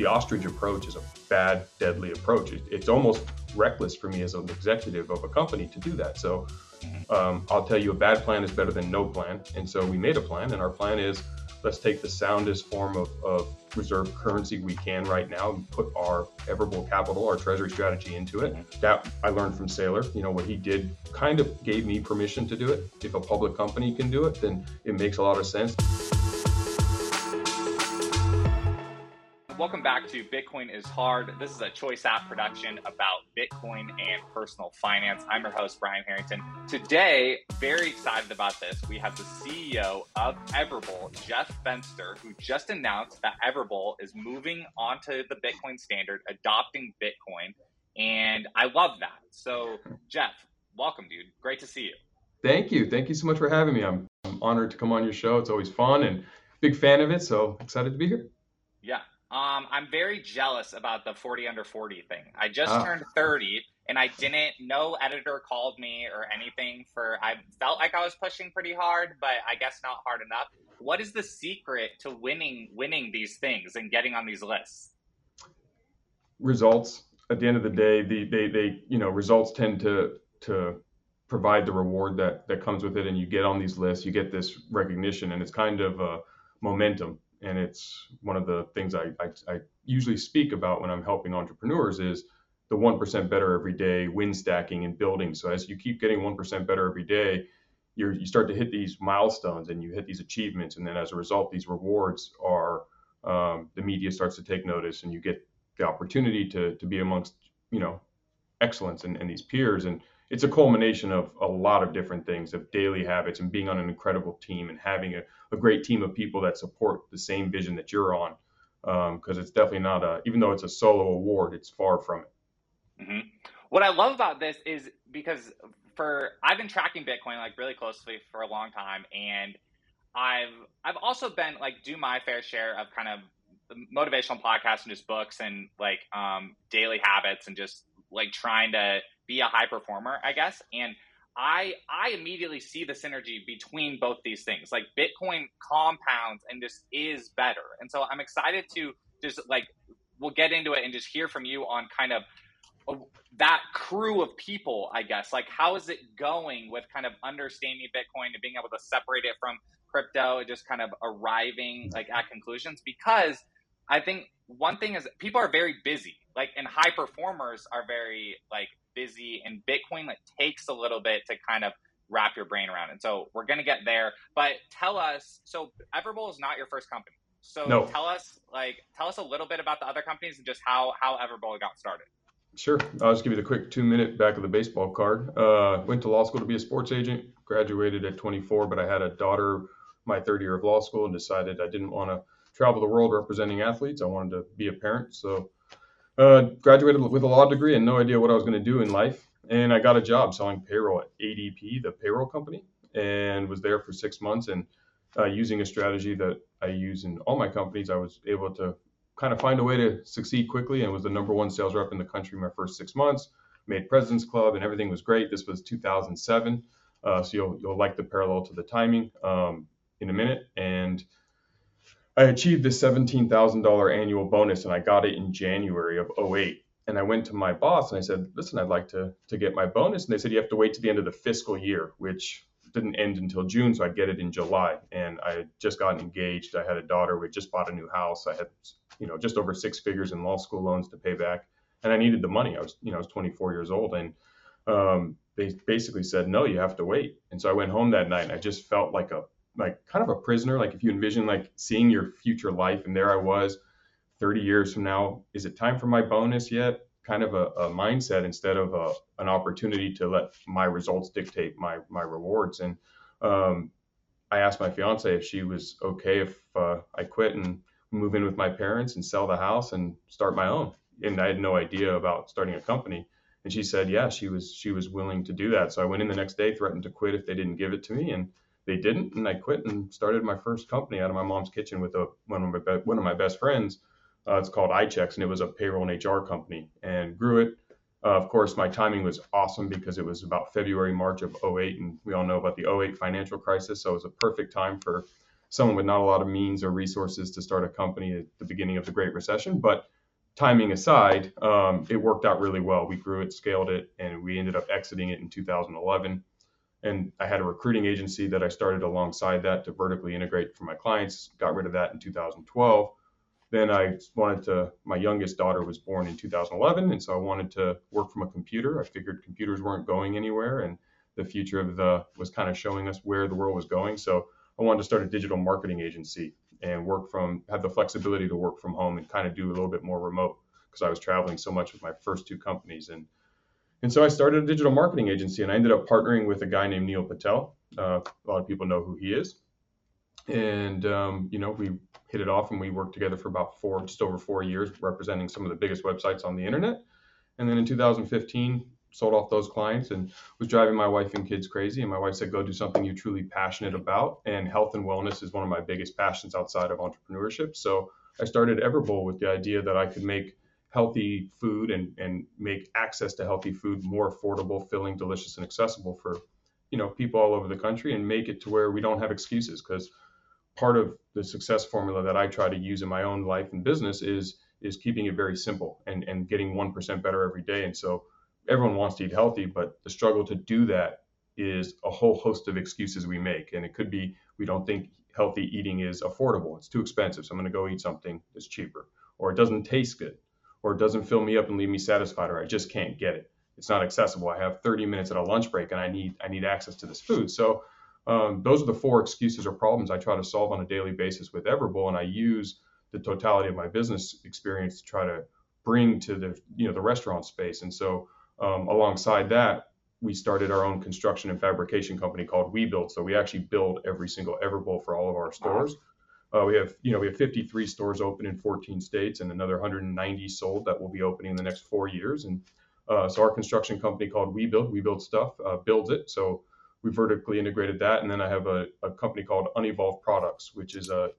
the ostrich approach is a bad, deadly approach. It, it's almost reckless for me as an executive of a company to do that. So um, I'll tell you, a bad plan is better than no plan. And so we made a plan, and our plan is let's take the soundest form of, of reserve currency we can right now and put our Everbowl capital, our treasury strategy into it. That I learned from Saylor. You know, what he did kind of gave me permission to do it. If a public company can do it, then it makes a lot of sense. Welcome back to Bitcoin is Hard. This is a Choice App production about Bitcoin and personal finance. I'm your host, Brian Harrington. Today, very excited about this. We have the CEO of Everbowl, Jeff Fenster, who just announced that Everbowl is moving onto the Bitcoin standard, adopting Bitcoin. And I love that. So, Jeff, welcome, dude. Great to see you. Thank you. Thank you so much for having me. I'm, I'm honored to come on your show. It's always fun and big fan of it. So excited to be here. Yeah, um, I'm very jealous about the 40 under 40 thing. I just ah. turned 30 and I didn't, no editor called me or anything for, I felt like I was pushing pretty hard, but I guess not hard enough. What is the secret to winning, winning these things and getting on these lists? Results. At the end of the day, the, they, they, you know, results tend to, to provide the reward that, that comes with it. And you get on these lists, you get this recognition and it's kind of a momentum and it's one of the things I, I, I, usually speak about when I'm helping entrepreneurs is the 1% better every day, win stacking and building. So as you keep getting 1% better every day, you you start to hit these milestones and you hit these achievements. And then as a result, these rewards are, um, the media starts to take notice and you get the opportunity to, to be amongst, you know, excellence and, and these peers. And it's a culmination of a lot of different things of daily habits and being on an incredible team and having a, a great team of people that support the same vision that you're on because um, it's definitely not a even though it's a solo award it's far from it mm-hmm. what i love about this is because for i've been tracking bitcoin like really closely for a long time and i've i've also been like do my fair share of kind of motivational podcasts and just books and like um, daily habits and just like trying to be a high performer, I guess. And I I immediately see the synergy between both these things. Like Bitcoin compounds and just is better. And so I'm excited to just like we'll get into it and just hear from you on kind of uh, that crew of people, I guess. Like how is it going with kind of understanding Bitcoin and being able to separate it from crypto and just kind of arriving like at conclusions because I think one thing is people are very busy, like, and high performers are very like busy, and Bitcoin like takes a little bit to kind of wrap your brain around. And so we're gonna get there. But tell us, so Everbowl is not your first company. So no. tell us, like, tell us a little bit about the other companies and just how how Everbowl got started. Sure. I'll just give you the quick two minute back of the baseball card. Uh, went to law school to be a sports agent. Graduated at 24, but I had a daughter my third year of law school and decided I didn't want to travel the world representing athletes. I wanted to be a parent. So uh, graduated with a law degree and no idea what I was going to do in life. And I got a job selling payroll at ADP, the payroll company, and was there for six months. And uh, using a strategy that I use in all my companies, I was able to kind of find a way to succeed quickly and was the number one sales rep in the country my first six months. Made President's Club and everything was great. This was 2007, uh, so you'll you'll like the parallel to the timing um, in a minute. And I achieved this $17,000 annual bonus and I got it in January of 08. And I went to my boss and I said, listen, I'd like to, to get my bonus. And they said, you have to wait to the end of the fiscal year, which didn't end until June. So I'd get it in July. And I had just gotten engaged. I had a daughter. We just bought a new house. I had, you know, just over six figures in law school loans to pay back. And I needed the money. I was, you know, I was 24 years old. And um, they basically said, no, you have to wait. And so I went home that night and I just felt like a like kind of a prisoner. Like if you envision like seeing your future life, and there I was, 30 years from now, is it time for my bonus yet? Kind of a, a mindset instead of a, an opportunity to let my results dictate my my rewards. And um, I asked my fiance if she was okay if uh, I quit and move in with my parents and sell the house and start my own. And I had no idea about starting a company. And she said, yeah, she was she was willing to do that. So I went in the next day, threatened to quit if they didn't give it to me, and they didn't, and I quit and started my first company out of my mom's kitchen with a, one of my one of my best friends. Uh, it's called iChecks, and it was a payroll and HR company, and grew it. Uh, of course, my timing was awesome because it was about February, March of 08, and we all know about the 08 financial crisis, so it was a perfect time for someone with not a lot of means or resources to start a company at the beginning of the Great Recession. But timing aside, um, it worked out really well. We grew it, scaled it, and we ended up exiting it in 2011. And I had a recruiting agency that I started alongside that to vertically integrate for my clients. Got rid of that in 2012. Then I wanted to, my youngest daughter was born in 2011. And so I wanted to work from a computer. I figured computers weren't going anywhere and the future of the was kind of showing us where the world was going. So I wanted to start a digital marketing agency and work from, have the flexibility to work from home and kind of do a little bit more remote because I was traveling so much with my first two companies. And and so I started a digital marketing agency, and I ended up partnering with a guy named Neil Patel. Uh, a lot of people know who he is, and um, you know we hit it off, and we worked together for about four, just over four years, representing some of the biggest websites on the internet. And then in 2015, sold off those clients and was driving my wife and kids crazy. And my wife said, "Go do something you're truly passionate about." And health and wellness is one of my biggest passions outside of entrepreneurship. So I started Everbowl with the idea that I could make healthy food and, and make access to healthy food more affordable, filling, delicious, and accessible for you know people all over the country, and make it to where we don't have excuses. Because part of the success formula that I try to use in my own life and business is is keeping it very simple and and getting one percent better every day. And so everyone wants to eat healthy, but the struggle to do that is a whole host of excuses we make, and it could be we don't think healthy eating is affordable. It's too expensive, so I'm going to go eat something that's cheaper, or it doesn't taste good or it doesn't fill me up and leave me satisfied, or I just can't get it. It's not accessible. I have 30 minutes at a lunch break and I need I need access to this food. So um, those are the four excuses or problems I try to solve on a daily basis with Everbowl, and I use the totality of my business experience to try to bring to the you know the restaurant space. And so um, alongside that, we started our own construction and fabrication company called We Build. So we actually build every single Everbowl for all of our stores. Wow. Uh, we have, you know, we have 53 stores open in 14 states and another 190 sold that will be opening in the next four years. And uh, so our construction company called We Build, We Build Stuff, uh, builds it. So we vertically integrated that. And then I have a, a company called Unevolved Products, which is a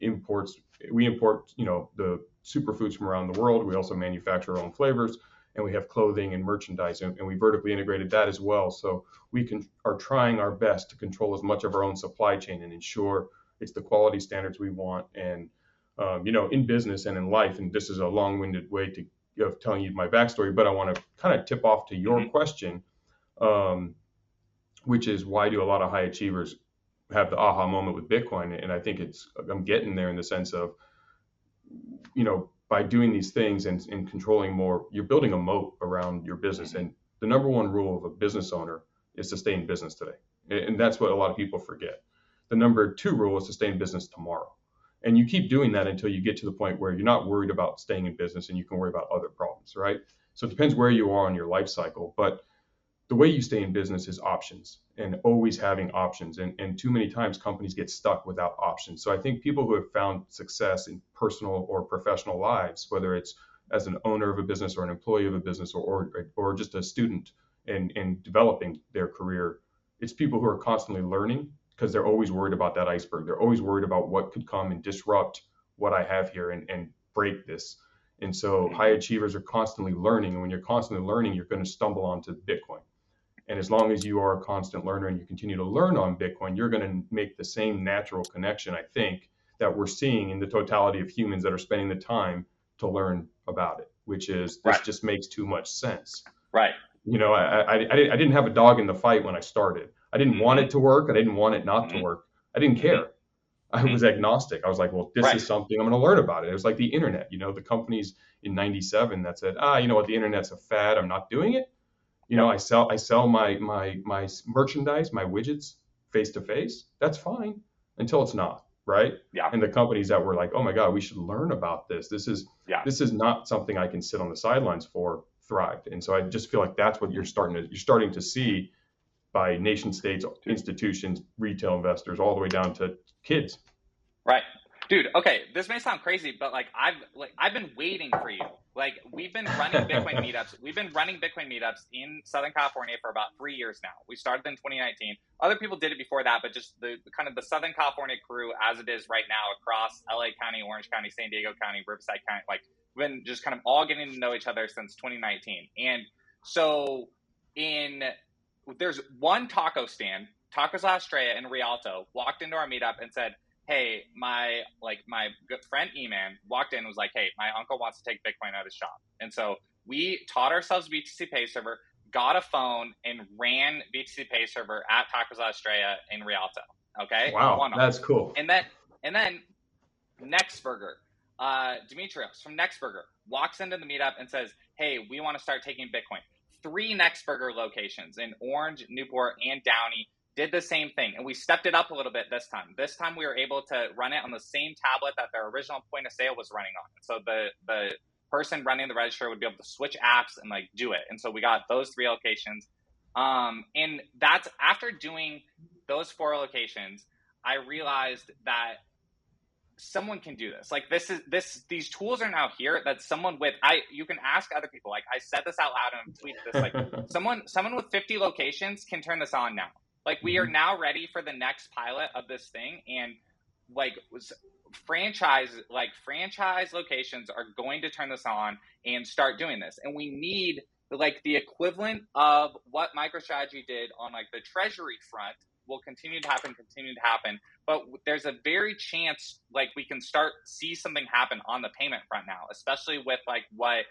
imports. We import, you know, the superfoods from around the world. We also manufacture our own flavors, and we have clothing and merchandise, and, and we vertically integrated that as well. So we can are trying our best to control as much of our own supply chain and ensure it's the quality standards we want. And um, you know, in business and in life, and this is a long-winded way to of telling you my backstory, but I want to kind of tip off to your mm-hmm. question, um, which is why do a lot of high achievers have the aha moment with Bitcoin? And I think it's I'm getting there in the sense of, you know, by doing these things and, and controlling more, you're building a moat around your business. Mm-hmm. And the number one rule of a business owner is to stay in business today, and that's what a lot of people forget the number two rule is to stay in business tomorrow. And you keep doing that until you get to the point where you're not worried about staying in business and you can worry about other problems, right? So it depends where you are on your life cycle. But the way you stay in business is options and always having options. And, and too many times companies get stuck without options. So I think people who have found success in personal or professional lives, whether it's as an owner of a business or an employee of a business or, or, or just a student and, and developing their career, it's people who are constantly learning because they're always worried about that iceberg. They're always worried about what could come and disrupt what I have here and, and break this. And so mm-hmm. high achievers are constantly learning. And when you're constantly learning, you're going to stumble onto Bitcoin. And as long as you are a constant learner and you continue to learn on Bitcoin, you're going to make the same natural connection, I think, that we're seeing in the totality of humans that are spending the time to learn about it, which is this right. just makes too much sense. Right. You know, I, I, I didn't have a dog in the fight when I started. I didn't want it to work. I didn't want it not to mm-hmm. work. I didn't care. I was agnostic. I was like, well, this right. is something I'm going to learn about it. It was like the internet, you know, the companies in 97 that said, ah, you know what, the internet's a fad. I'm not doing it. You know, I sell, I sell my, my, my merchandise, my widgets face to face. That's fine until it's not. Right. Yeah. And the companies that were like, oh my God, we should learn about this. This is, yeah. this is not something I can sit on the sidelines for thrived. And so I just feel like that's what you're starting to, you're starting to see by nation states, institutions, retail investors, all the way down to kids. Right. Dude, okay, this may sound crazy, but like I've like I've been waiting for you. Like we've been running Bitcoin meetups. We've been running Bitcoin meetups in Southern California for about three years now. We started in 2019. Other people did it before that, but just the kind of the Southern California crew as it is right now across LA County, Orange County, San Diego County, Riverside County, like we've been just kind of all getting to know each other since 2019. And so in there's one taco stand, Tacos La Estrella in Rialto, walked into our meetup and said, hey, my like my good friend Eman walked in and was like, hey, my uncle wants to take Bitcoin out of his shop, and so we taught ourselves BTCPay Server, got a phone, and ran BTCPay Server at Tacos La Estrella in Rialto. Okay, wow, that's cool. And then and then Nextburger, uh, Demetrios from Nextburger walks into the meetup and says, hey, we want to start taking Bitcoin. Three Nextburger locations in Orange, Newport, and Downey did the same thing and we stepped it up a little bit this time. This time we were able to run it on the same tablet that their original point of sale was running on. So the the person running the register would be able to switch apps and like do it. And so we got those three locations. Um, and that's after doing those four locations i realized that someone can do this. Like this is this these tools are now here that someone with i you can ask other people like i said this out loud and tweeted this like someone someone with 50 locations can turn this on now. Like we are mm-hmm. now ready for the next pilot of this thing, and like was franchise like franchise locations are going to turn this on and start doing this, and we need like the equivalent of what MicroStrategy did on like the treasury front will continue to happen, continue to happen. But there's a very chance like we can start see something happen on the payment front now, especially with like what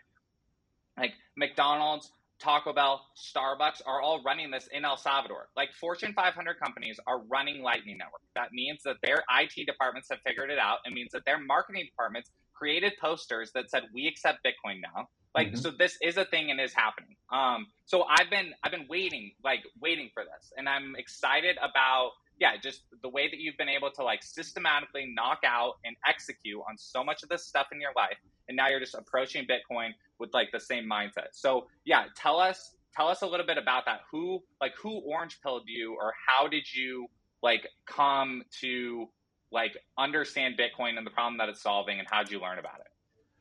like McDonald's, Taco Bell, Starbucks are all running this in El Salvador. Like Fortune 500 companies are running Lightning Network. That means that their IT departments have figured it out. It means that their marketing departments created posters that said we accept Bitcoin now. Like mm-hmm. so this is a thing and is happening. Um so I've been I've been waiting like waiting for this and I'm excited about yeah, just the way that you've been able to like systematically knock out and execute on so much of this stuff in your life and now you're just approaching Bitcoin with like the same mindset. So yeah, tell us tell us a little bit about that. Who like who orange pilled you or how did you like come to like understand Bitcoin and the problem that it's solving and how did you learn about it?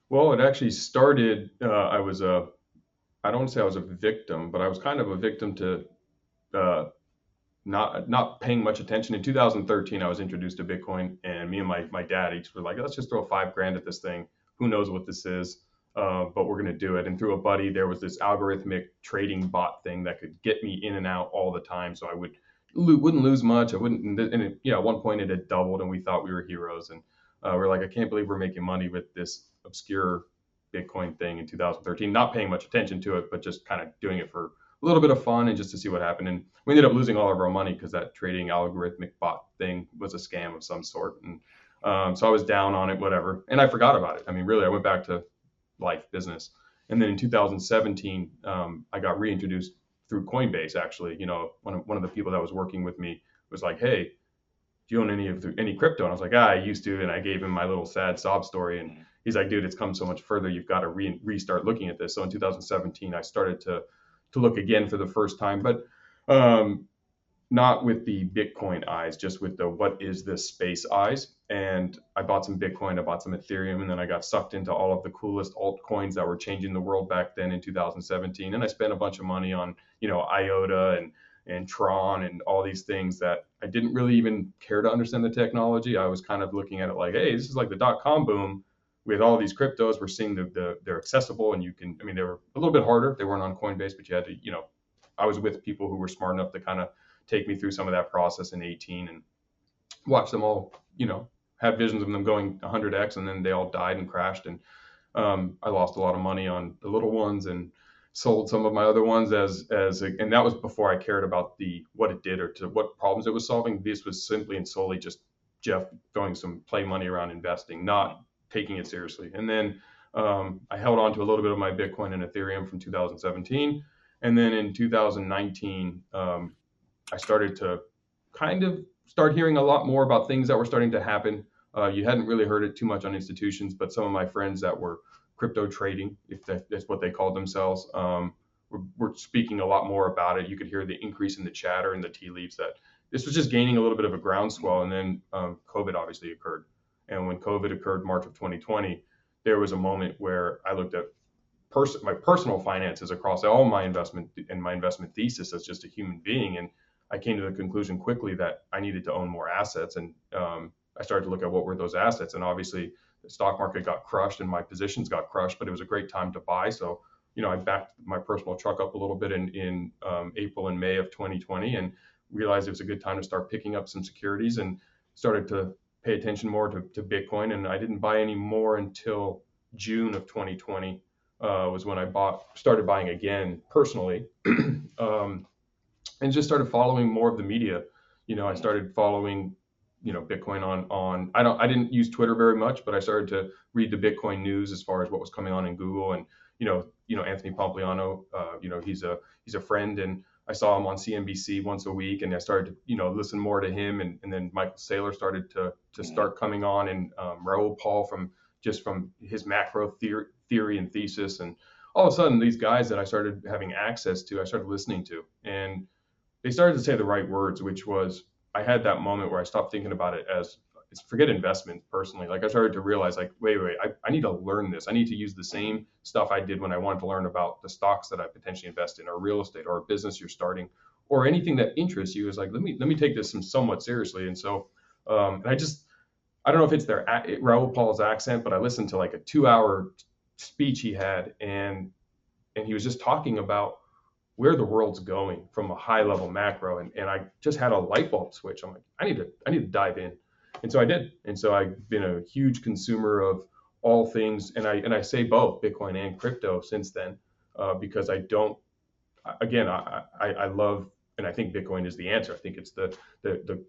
Well, it actually started. Uh, I was a, I don't say I was a victim, but I was kind of a victim to uh, not not paying much attention. In 2013, I was introduced to Bitcoin, and me and my my dad each were like, let's just throw five grand at this thing. Who knows what this is? Uh, but we're going to do it. And through a buddy, there was this algorithmic trading bot thing that could get me in and out all the time. So I would wouldn't lose much. I wouldn't. And it, yeah, at one point it had doubled, and we thought we were heroes. And uh, we're like, I can't believe we're making money with this obscure Bitcoin thing in 2013. Not paying much attention to it, but just kind of doing it for a little bit of fun and just to see what happened. And we ended up losing all of our money because that trading algorithmic bot thing was a scam of some sort. And um, so I was down on it, whatever. And I forgot about it. I mean, really, I went back to life business. And then in 2017, um, I got reintroduced through Coinbase. Actually, you know, one of one of the people that was working with me was like, "Hey, do you own any of the, any crypto?" And I was like, "Ah, I used to." And I gave him my little sad sob story, and he's like, "Dude, it's come so much further. You've got to re- restart looking at this." So in 2017, I started to to look again for the first time, but um, not with the Bitcoin eyes, just with the what is this space eyes. And I bought some Bitcoin, I bought some Ethereum, and then I got sucked into all of the coolest altcoins that were changing the world back then in 2017. And I spent a bunch of money on, you know, IOTA and and Tron and all these things that I didn't really even care to understand the technology. I was kind of looking at it like, hey, this is like the dot com boom with all these cryptos. We're seeing the, the they're accessible and you can. I mean, they were a little bit harder. They weren't on Coinbase, but you had to, you know, I was with people who were smart enough to kind of take me through some of that process in 18 and watch them all, you know, have visions of them going 100x and then they all died and crashed. And um, I lost a lot of money on the little ones and sold some of my other ones as as a, and that was before I cared about the what it did or to what problems it was solving. This was simply and solely just Jeff throwing some play money around investing, not taking it seriously. And then um, I held on to a little bit of my Bitcoin and Ethereum from 2017. And then in 2019, um, I started to kind of start hearing a lot more about things that were starting to happen. Uh, you hadn't really heard it too much on institutions, but some of my friends that were crypto trading, if that's what they called themselves, um, were, were, speaking a lot more about it. You could hear the increase in the chatter and the tea leaves that this was just gaining a little bit of a groundswell. And then um, COVID obviously occurred. And when COVID occurred, March of 2020, there was a moment where I looked at pers- my personal finances across all my investment and my investment thesis as just a human being. And I came to the conclusion quickly that I needed to own more assets, and um, I started to look at what were those assets. And obviously, the stock market got crushed, and my positions got crushed. But it was a great time to buy. So, you know, I backed my personal truck up a little bit in in um, April and May of 2020, and realized it was a good time to start picking up some securities, and started to pay attention more to, to Bitcoin, and I didn't buy any more until June of 2020 uh, was when I bought started buying again personally, um, and just started following more of the media. You know, I started following you know Bitcoin on on I don't I didn't use Twitter very much, but I started to read the Bitcoin news as far as what was coming on in Google. And you know you know Anthony Pompliano, uh, you know he's a he's a friend. And I saw him on CNBC once a week, and I started to, you know, listen more to him, and, and then Michael Saylor started to to mm-hmm. start coming on, and um, Raoul Pal from just from his macro theory, theory and thesis, and all of a sudden these guys that I started having access to, I started listening to, and they started to say the right words, which was I had that moment where I stopped thinking about it as forget investment personally. Like I started to realize like, wait, wait, I, I need to learn this. I need to use the same stuff I did when I wanted to learn about the stocks that I potentially invest in or real estate or a business you're starting or anything that interests you is like, let me, let me take this somewhat seriously. And so, um, and I just, I don't know if it's their Raoul Pal's accent, but I listened to like a two hour speech he had and, and he was just talking about where the world's going from a high level macro. And, and I just had a light bulb switch. I'm like, I need to, I need to dive in and so I did. And so I've been a huge consumer of all things, and I and I say both Bitcoin and crypto since then, uh, because I don't. Again, I, I, I love and I think Bitcoin is the answer. I think it's the the, the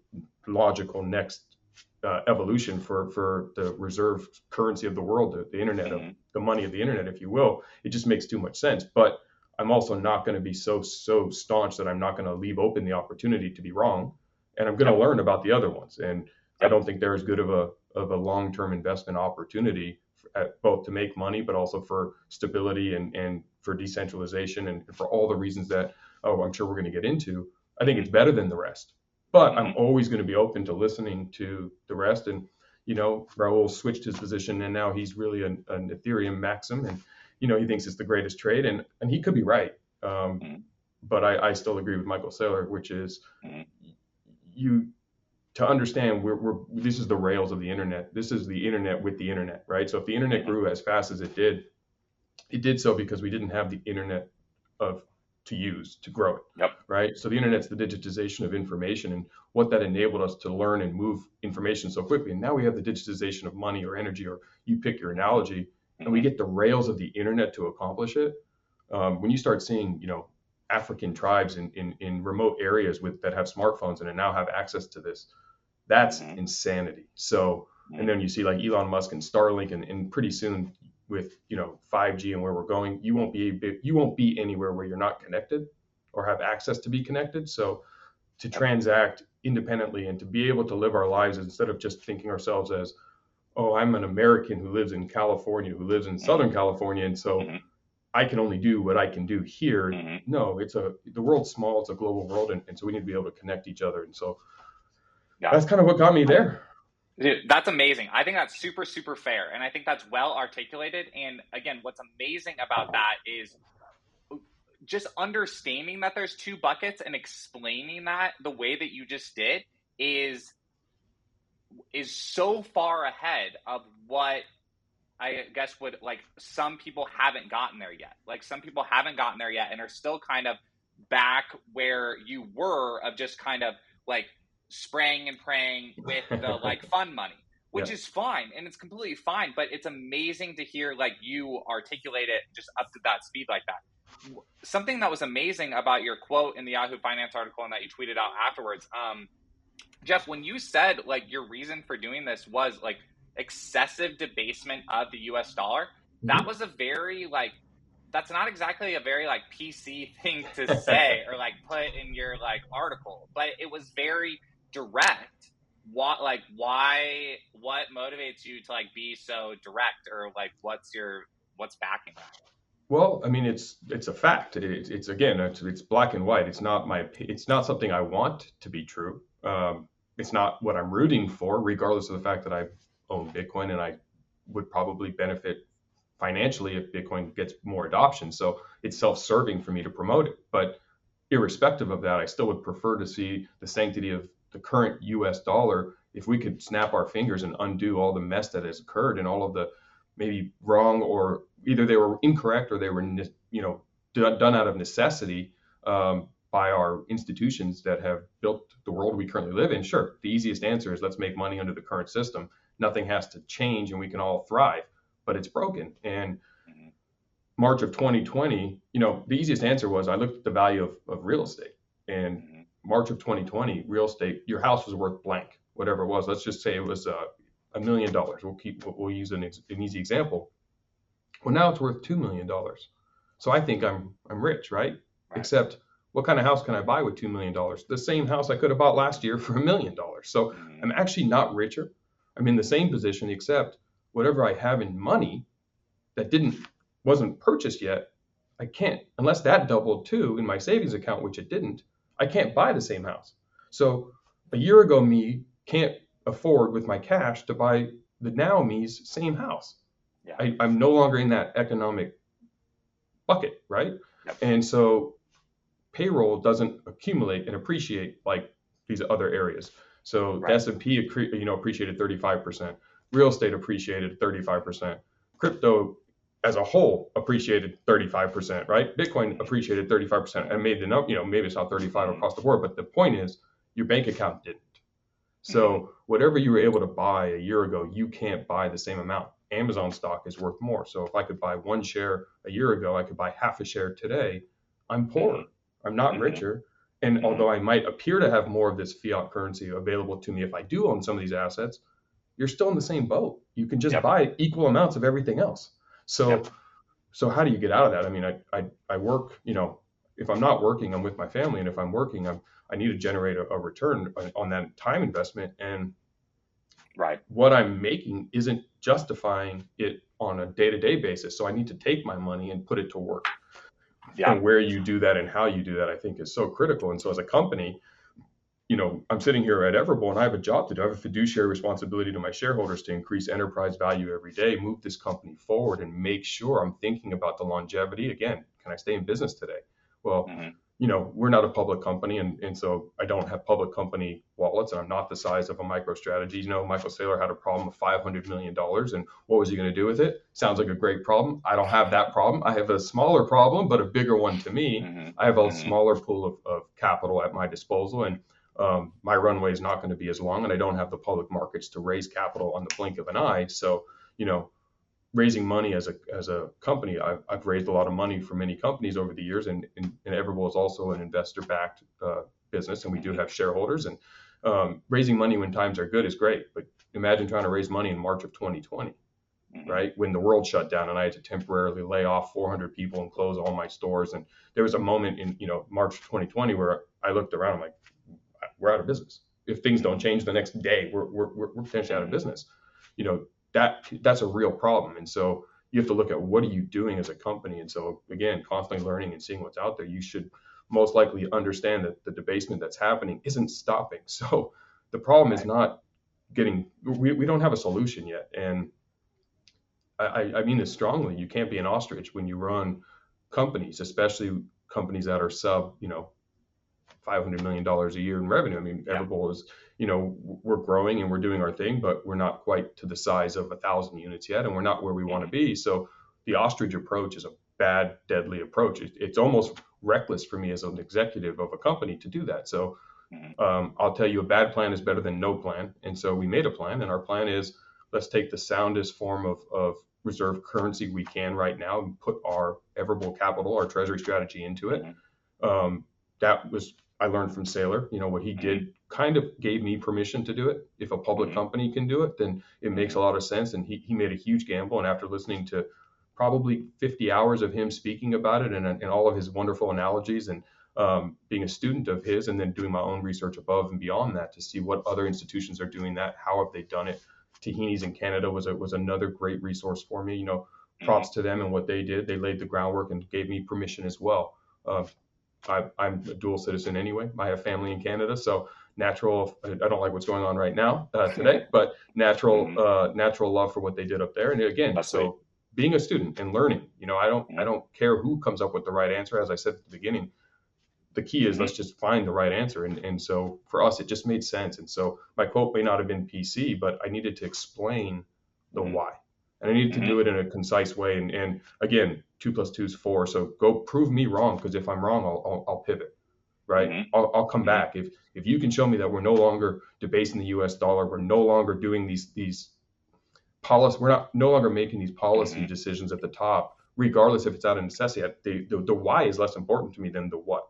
logical next uh, evolution for for the reserve currency of the world, the, the internet, mm-hmm. of, the money of the internet, if you will. It just makes too much sense. But I'm also not going to be so so staunch that I'm not going to leave open the opportunity to be wrong, and I'm going to learn about the other ones. And I don't think they're as good of a of a long term investment opportunity at both to make money, but also for stability and and for decentralization and for all the reasons that oh I'm sure we're going to get into. I think it's better than the rest, but I'm always going to be open to listening to the rest. And you know, Raoul switched his position, and now he's really an, an Ethereum maxim, and you know he thinks it's the greatest trade, and and he could be right. Um, mm-hmm. But I, I still agree with Michael Saylor, which is mm-hmm. you to understand we're, we're, this is the rails of the internet this is the internet with the internet right so if the internet grew as fast as it did it did so because we didn't have the internet of to use to grow it yep. right so the internet's the digitization of information and what that enabled us to learn and move information so quickly and now we have the digitization of money or energy or you pick your analogy and we get the rails of the internet to accomplish it um, when you start seeing you know African tribes in, in, in remote areas with that have smartphones and now have access to this that's mm-hmm. insanity. So, mm-hmm. and then you see like Elon Musk and Starlink, and, and pretty soon with you know 5G and where we're going, you won't be you won't be anywhere where you're not connected or have access to be connected. So, to transact independently and to be able to live our lives instead of just thinking ourselves as, oh, I'm an American who lives in California, who lives in Southern mm-hmm. California, and so. Mm-hmm. I can only do what I can do here. Mm-hmm. No, it's a the world's small. It's a global world, and, and so we need to be able to connect each other. And so yeah. that's kind of what got me there. Dude, that's amazing. I think that's super, super fair. And I think that's well articulated. And again, what's amazing about that is just understanding that there's two buckets and explaining that the way that you just did is is so far ahead of what I guess would like some people haven't gotten there yet. Like some people haven't gotten there yet and are still kind of back where you were of just kind of like spraying and praying with the like fun money which yeah. is fine and it's completely fine but it's amazing to hear like you articulate it just up to that speed like that something that was amazing about your quote in the yahoo finance article and that you tweeted out afterwards um, jeff when you said like your reason for doing this was like excessive debasement of the us dollar mm-hmm. that was a very like that's not exactly a very like pc thing to say or like put in your like article but it was very direct what like why what motivates you to like be so direct or like what's your what's backing that? Well i mean it's it's a fact. It, it's again it's, it's, black and white. It's not my it's not something i want to be true. Um, it's not what i'm rooting for regardless of the fact that i own bitcoin and i would probably benefit financially if bitcoin gets more adoption. So it's self-serving for me to promote it. But irrespective of that i still would prefer to see the sanctity of the current US dollar, if we could snap our fingers and undo all the mess that has occurred and all of the maybe wrong or either they were incorrect or they were you know done out of necessity, um, by our institutions that have built the world we currently live in, sure, the easiest answer is let's make money under the current system. Nothing has to change and we can all thrive, but it's broken. And mm-hmm. March of 2020, you know, the easiest answer was I looked at the value of, of real estate. And mm-hmm. March of 2020, real estate, your house was worth blank, whatever it was. Let's just say it was uh, a million dollars. We'll keep, we'll use an, ex, an easy example. Well, now it's worth $2 million. So I think I'm, I'm rich, right? right? Except what kind of house can I buy with $2 million? The same house I could have bought last year for a million dollars. So mm-hmm. I'm actually not richer. I'm in the same position, except whatever I have in money that didn't, wasn't purchased yet, I can't, unless that doubled too in my savings account, which it didn't, I can't buy the same house. So a year ago, me can't afford with my cash to buy the now me's same house. Yeah. I, I'm no longer in that economic bucket, right? Yep. And so payroll doesn't accumulate and appreciate like these other areas. So right. S&P you know appreciated 35%, real estate appreciated 35%, crypto as a whole appreciated 35%, right? Bitcoin appreciated 35% and made the number, you know, maybe it's not 35 mm-hmm. across the board, but the point is your bank account didn't. So mm-hmm. whatever you were able to buy a year ago, you can't buy the same amount. Amazon stock is worth more. So if I could buy one share a year ago, I could buy half a share today. I'm poor. I'm not mm-hmm. richer. And mm-hmm. although I might appear to have more of this fiat currency available to me if I do own some of these assets, you're still in the same boat. You can just yep. buy equal amounts of everything else. So, yep. so how do you get out of that? I mean, I, I, I work, you know, if I'm not working, I'm with my family. And if I'm working, I'm, I need to generate a, a return on, on that time investment. And right. what I'm making isn't justifying it on a day to day basis. So I need to take my money and put it to work yeah. and where you do that and how you do that, I think is so critical. And so as a company, you know, I'm sitting here at Everbowl and I have a job to do. I have a fiduciary responsibility to my shareholders to increase enterprise value every day, move this company forward, and make sure I'm thinking about the longevity. Again, can I stay in business today? Well, mm-hmm you know, we're not a public company, and, and so I don't have public company wallets, and I'm not the size of a MicroStrategy. You know, Michael Saylor had a problem of $500 million, and what was he going to do with it? Sounds like a great problem. I don't have that problem. I have a smaller problem, but a bigger one to me. Mm-hmm. I have a mm-hmm. smaller pool of, of capital at my disposal, and um, my runway is not going to be as long, and I don't have the public markets to raise capital on the blink of an eye. So, you know, raising money as a as a company. I've, I've raised a lot of money for many companies over the years, and, and, and Everbowl is also an investor backed uh, business, and we do have shareholders. And um, raising money when times are good is great, but imagine trying to raise money in March of 2020, mm-hmm. right when the world shut down and I had to temporarily lay off 400 people and close all my stores. And there was a moment in you know March 2020 where I looked around, I'm like, we're out of business. If things don't change the next day, we're we're, we're potentially out of mm-hmm. business. You know, that that's a real problem. And so you have to look at what are you doing as a company. And so again, constantly learning and seeing what's out there. You should most likely understand that the debasement that's happening isn't stopping. So the problem is not getting we, we don't have a solution yet. And I, I mean this strongly. You can't be an ostrich when you run companies, especially companies that are sub, you know, $500 million a year in revenue. I mean, yeah. Everbowl is, you know, we're growing and we're doing our thing, but we're not quite to the size of a thousand units yet, and we're not where we want to be. So the ostrich approach is a bad, deadly approach. It, it's almost reckless for me as an executive of a company to do that. So mm-hmm. um, I'll tell you, a bad plan is better than no plan. And so we made a plan, and our plan is let's take the soundest form of, of reserve currency we can right now and put our Everbowl capital, our treasury strategy into it. Mm-hmm. Um, that was I learned from Saylor, You know what he did mm-hmm. kind of gave me permission to do it. If a public mm-hmm. company can do it, then it makes a mm-hmm. lot of sense. And he, he made a huge gamble. And after listening to probably 50 hours of him speaking about it and, and all of his wonderful analogies and um, being a student of his and then doing my own research above and beyond that to see what other institutions are doing that, how have they done it. Tahini's in Canada was a, was another great resource for me. You know, props to them and what they did. They laid the groundwork and gave me permission as well. Uh, I, am a dual citizen anyway. I have family in Canada, so natural. I don't like what's going on right now uh, today, but natural, mm-hmm. uh, natural love for what they did up there. And again, That's so sweet. being a student and learning. You know, I don't, I don't care who comes up with the right answer. As I said at the beginning, the key is mm-hmm. let's just find the right answer. And and so for us, it just made sense. And so my quote may not have been PC, but I needed to explain the mm-hmm. why and I needed to do mm-hmm. it in a concise way. And, and again, two plus two is four. So go prove me wrong because if I'm wrong, I'll, I'll, I'll, pivot. right? Mm-hmm. I'll, I'll come mm-hmm. back if if you can show me that we're no longer debasing the U.S. dollar, we're no longer doing these these policy, we're not no longer making these policy mm-hmm. decisions at the top, regardless if it's out of necessity. The, the, the why is less important to me than the what.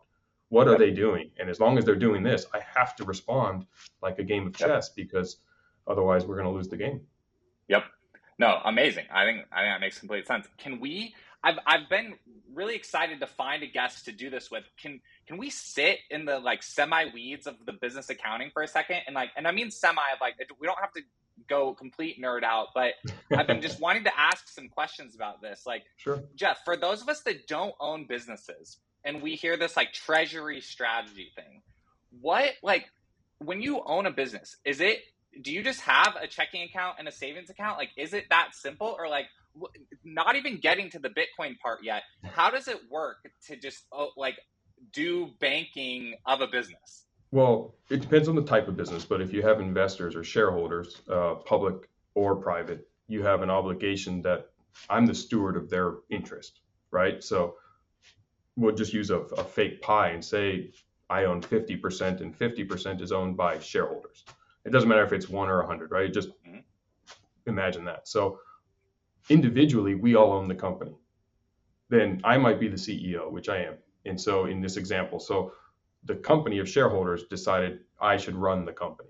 What yep. are they doing? And as long as they're doing this, I have to respond like a game of chess yep. because otherwise we're going to lose the game. Yep. No, amazing. I think I think that makes complete sense. Can we? I've I've been really excited to find a guest to do this with. Can can we sit in the like semi weeds of the business accounting for a second? And like, and I mean semi. Like, we don't have to go complete nerd out, but I've been just wanting to ask some questions about this. Like, sure. Jeff, for those of us that don't own businesses and we hear this like treasury strategy thing, what like when you own a business, is it do you just have a checking account and a savings account? Like, is it that simple or like not even getting to the Bitcoin part yet? How does it work to just oh, like do banking of a business? Well, it depends on the type of business, but if you have investors or shareholders, uh, public or private, you have an obligation that I'm the steward of their interest, right? So we'll just use a, a fake pie and say I own 50% and 50% is owned by shareholders. It doesn't matter if it's one or a 100, right? Just mm-hmm. imagine that. So individually, we all own the company. Then I might be the CEO, which I am. And so in this example, so the company of shareholders decided I should run the company.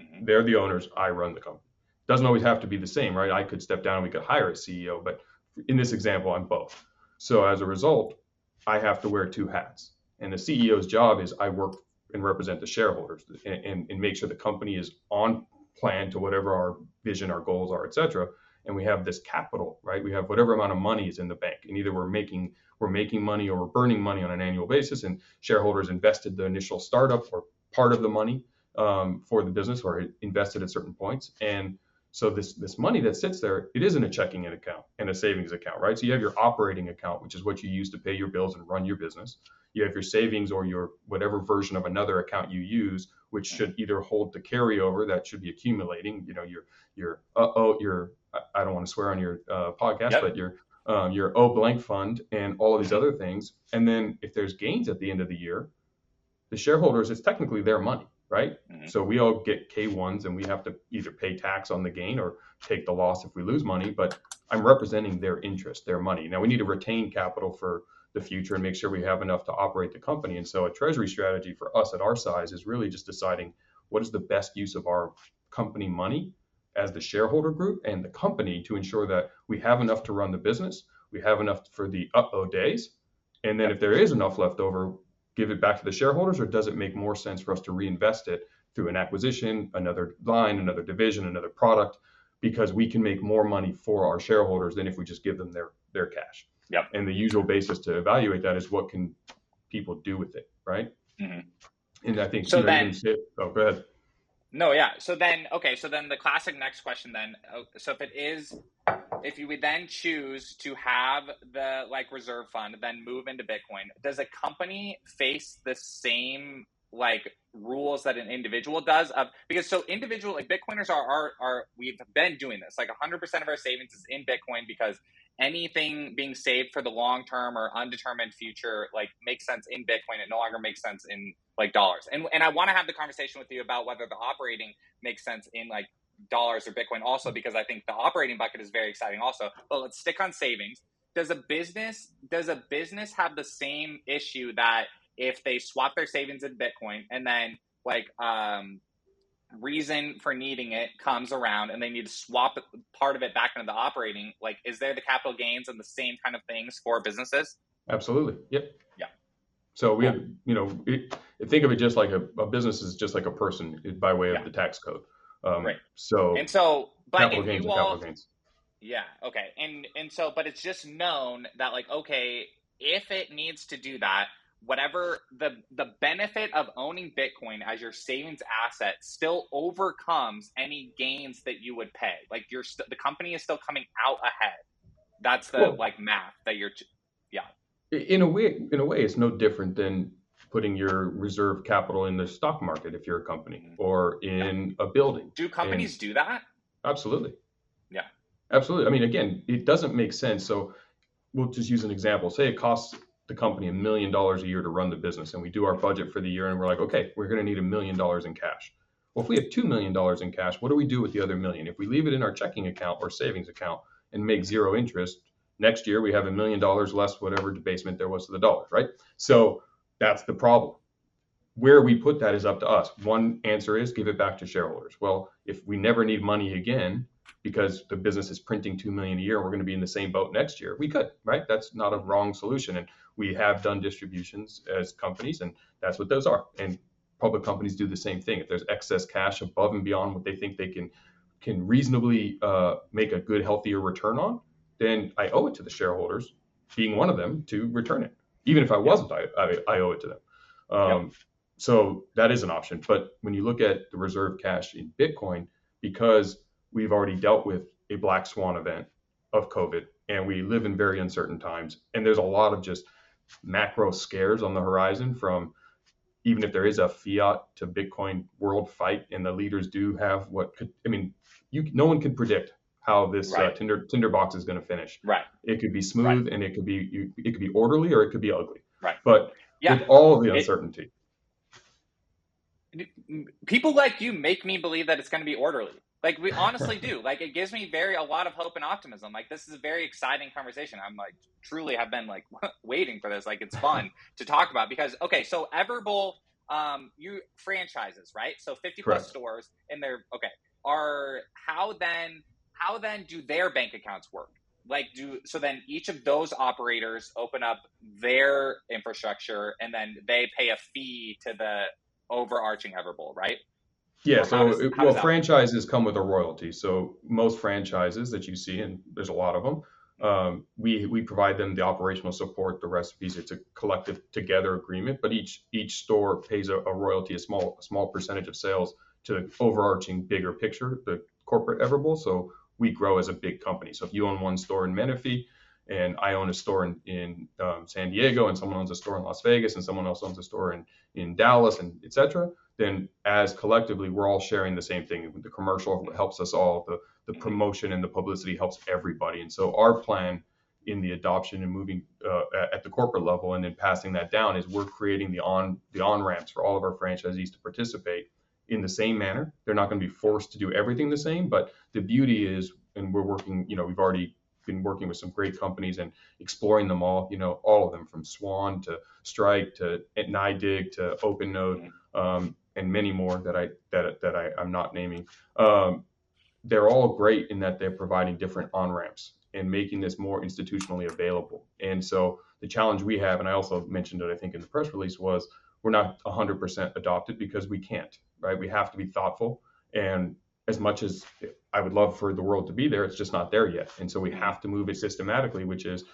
Mm-hmm. They're the owners, I run the company. Doesn't always have to be the same, right? I could step down and we could hire a CEO, but in this example, I'm both. So as a result, I have to wear two hats. And the CEO's job is I work and represent the shareholders and, and, and make sure the company is on plan to whatever our vision, our goals are, et cetera. And we have this capital, right? We have whatever amount of money is in the bank. And either we're making we're making money or we're burning money on an annual basis, and shareholders invested the initial startup or part of the money um, for the business or invested at certain points. And so this this money that sits there, it isn't a checking account and a savings account, right? So you have your operating account, which is what you use to pay your bills and run your business. You have your savings or your whatever version of another account you use, which should either hold the carryover that should be accumulating. You know, your your uh oh your I don't want to swear on your uh, podcast, yep. but your um, your O blank fund, and all of these other things. And then if there's gains at the end of the year, the shareholders, it's technically their money, right? Mm-hmm. So we all get K1s and we have to either pay tax on the gain or take the loss if we lose money. But I'm representing their interest, their money. Now we need to retain capital for the future and make sure we have enough to operate the company. And so a treasury strategy for us at our size is really just deciding what is the best use of our company money as the shareholder group and the company to ensure that we have enough to run the business, we have enough for the uh-oh days, and then if there is enough left over, give it back to the shareholders, or does it make more sense for us to reinvest it through an acquisition, another line, another division, another product, because we can make more money for our shareholders than if we just give them their their cash. Yep. And the usual basis to evaluate that is what can people do with it, right? Mm-hmm. And I think so. You know, then, oh, go ahead. No, yeah. So then, okay. So then, the classic next question then. Uh, so if it is, if you would then choose to have the like reserve fund, then move into Bitcoin, does a company face the same like rules that an individual does? Of because so individual like Bitcoiners are are are we've been doing this. Like 100 percent of our savings is in Bitcoin because anything being saved for the long term or undetermined future like makes sense in Bitcoin. It no longer makes sense in like dollars. And and I want to have the conversation with you about whether the operating makes sense in like dollars or Bitcoin also because I think the operating bucket is very exciting also. But let's stick on savings. Does a business does a business have the same issue that if they swap their savings in Bitcoin and then like um reason for needing it comes around and they need to swap part of it back into the operating like is there the capital gains and the same kind of things for businesses absolutely yep yeah so we have, you know, it, think of it just like a, a, business is just like a person by way of yeah. the tax code. Um, right. So and so, but capital gains all. Yeah. Okay. And and so, but it's just known that like okay, if it needs to do that, whatever the the benefit of owning Bitcoin as your savings asset still overcomes any gains that you would pay. Like you're st- the company is still coming out ahead. That's the well, like math that you're. Yeah in a way, in a way, it's no different than putting your reserve capital in the stock market if you're a company mm-hmm. or in a building. Do companies and do that? Absolutely. Yeah. Absolutely. I mean, again, it doesn't make sense. So we'll just use an example. Say it costs the company a million dollars a year to run the business and we do our budget for the year and we're like, okay, we're going to need a million dollars in cash. Well, if we have $2 million in cash, what do we do with the other million? If we leave it in our checking account or savings account and make zero interest, next year we have a million dollars less whatever debasement there was to the dollar, right? So that's the problem. Where we put that is up to us. One answer is give it back to shareholders. Well, if we never need money again because the business is printing 2 million a year we're going to be in the same boat next year, we could, right? That's not a wrong solution. And we have done distributions as companies, and that's what those are. And public companies do the same thing. If there's excess cash above and beyond what they think they can can reasonably uh, make a good, healthier return on, then I owe it to the shareholders, being one of them, to return it. Even if I wasn't, I, I, I owe it to them. Um. So that is an option. But when you look at the reserve cash in Bitcoin, because we've already dealt with a black swan event of COVID and we live in very uncertain times, and there's a lot of just macro scares on the horizon from even if there is a fiat to Bitcoin world fight and the leaders do have what could, I mean, you no one can predict how this uh, right. uh, Tinder box is going to finish. Right. It could be smooth right. and it could be you, it could be orderly or it could be ugly. Right. But yeah. with all of the uncertainty. It, people like you make me believe that it's going to be orderly. Like we honestly do. Like it gives me very a lot of hope and optimism. Like this is a very exciting conversation. I'm like truly have been like waiting for this. Like it's fun to talk about because okay, so Everbowl, um, you franchises right? So 50 plus stores and they're okay. Are how then how then do their bank accounts work? Like do so then each of those operators open up their infrastructure and then they pay a fee to the overarching Everbowl, right? Yeah, so does, well, franchises come with a royalty. So most franchises that you see, and there's a lot of them, um, we we provide them the operational support, the recipes. It's a collective together agreement, but each each store pays a, a royalty, a small a small percentage of sales to the overarching bigger picture, the corporate Everbowl. So we grow as a big company. So if you own one store in Menifee, and I own a store in, in um, San Diego, and someone owns a store in Las Vegas, and someone else owns a store in, in Dallas, and et cetera, then as collectively, we're all sharing the same thing. The commercial helps us all, the, the promotion and the publicity helps everybody. And so our plan in the adoption and moving uh, at the corporate level and then passing that down is we're creating the on the on ramps for all of our franchisees to participate in the same manner. They're not going to be forced to do everything the same, but the beauty is, and we're working, you know, we've already been working with some great companies and exploring them all, you know, all of them from Swan to Strike to NYDIG to OpenNode um, and many more that I that that I, I'm not naming. Um, they're all great in that they're providing different on ramps and making this more institutionally available. And so the challenge we have, and I also mentioned it, I think in the press release, was we're not 100% adopted because we can't, right? We have to be thoughtful and as much as I would love for the world to be there, it's just not there yet. And so we have to move it systematically, which is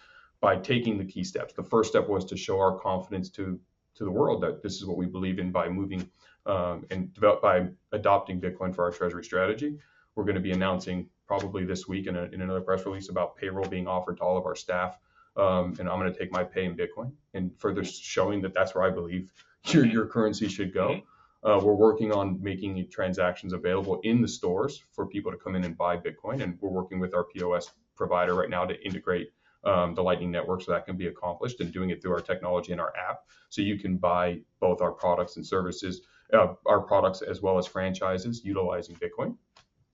by taking the key steps. The first step was to show our confidence to to the world that this is what we believe in by moving um, and develop, by adopting Bitcoin for our treasury strategy. We're going to be announcing probably this week in, a, in another press release about payroll being offered to all of our staff. Um, and I'm going to take my pay in Bitcoin and further showing that that's where I believe your, your currency should go. Uh, we're working on making transactions available in the stores for people to come in and buy Bitcoin, and we're working with our POS provider right now to integrate um, the Lightning Network so that can be accomplished, and doing it through our technology and our app, so you can buy both our products and services, uh, our products as well as franchises utilizing Bitcoin.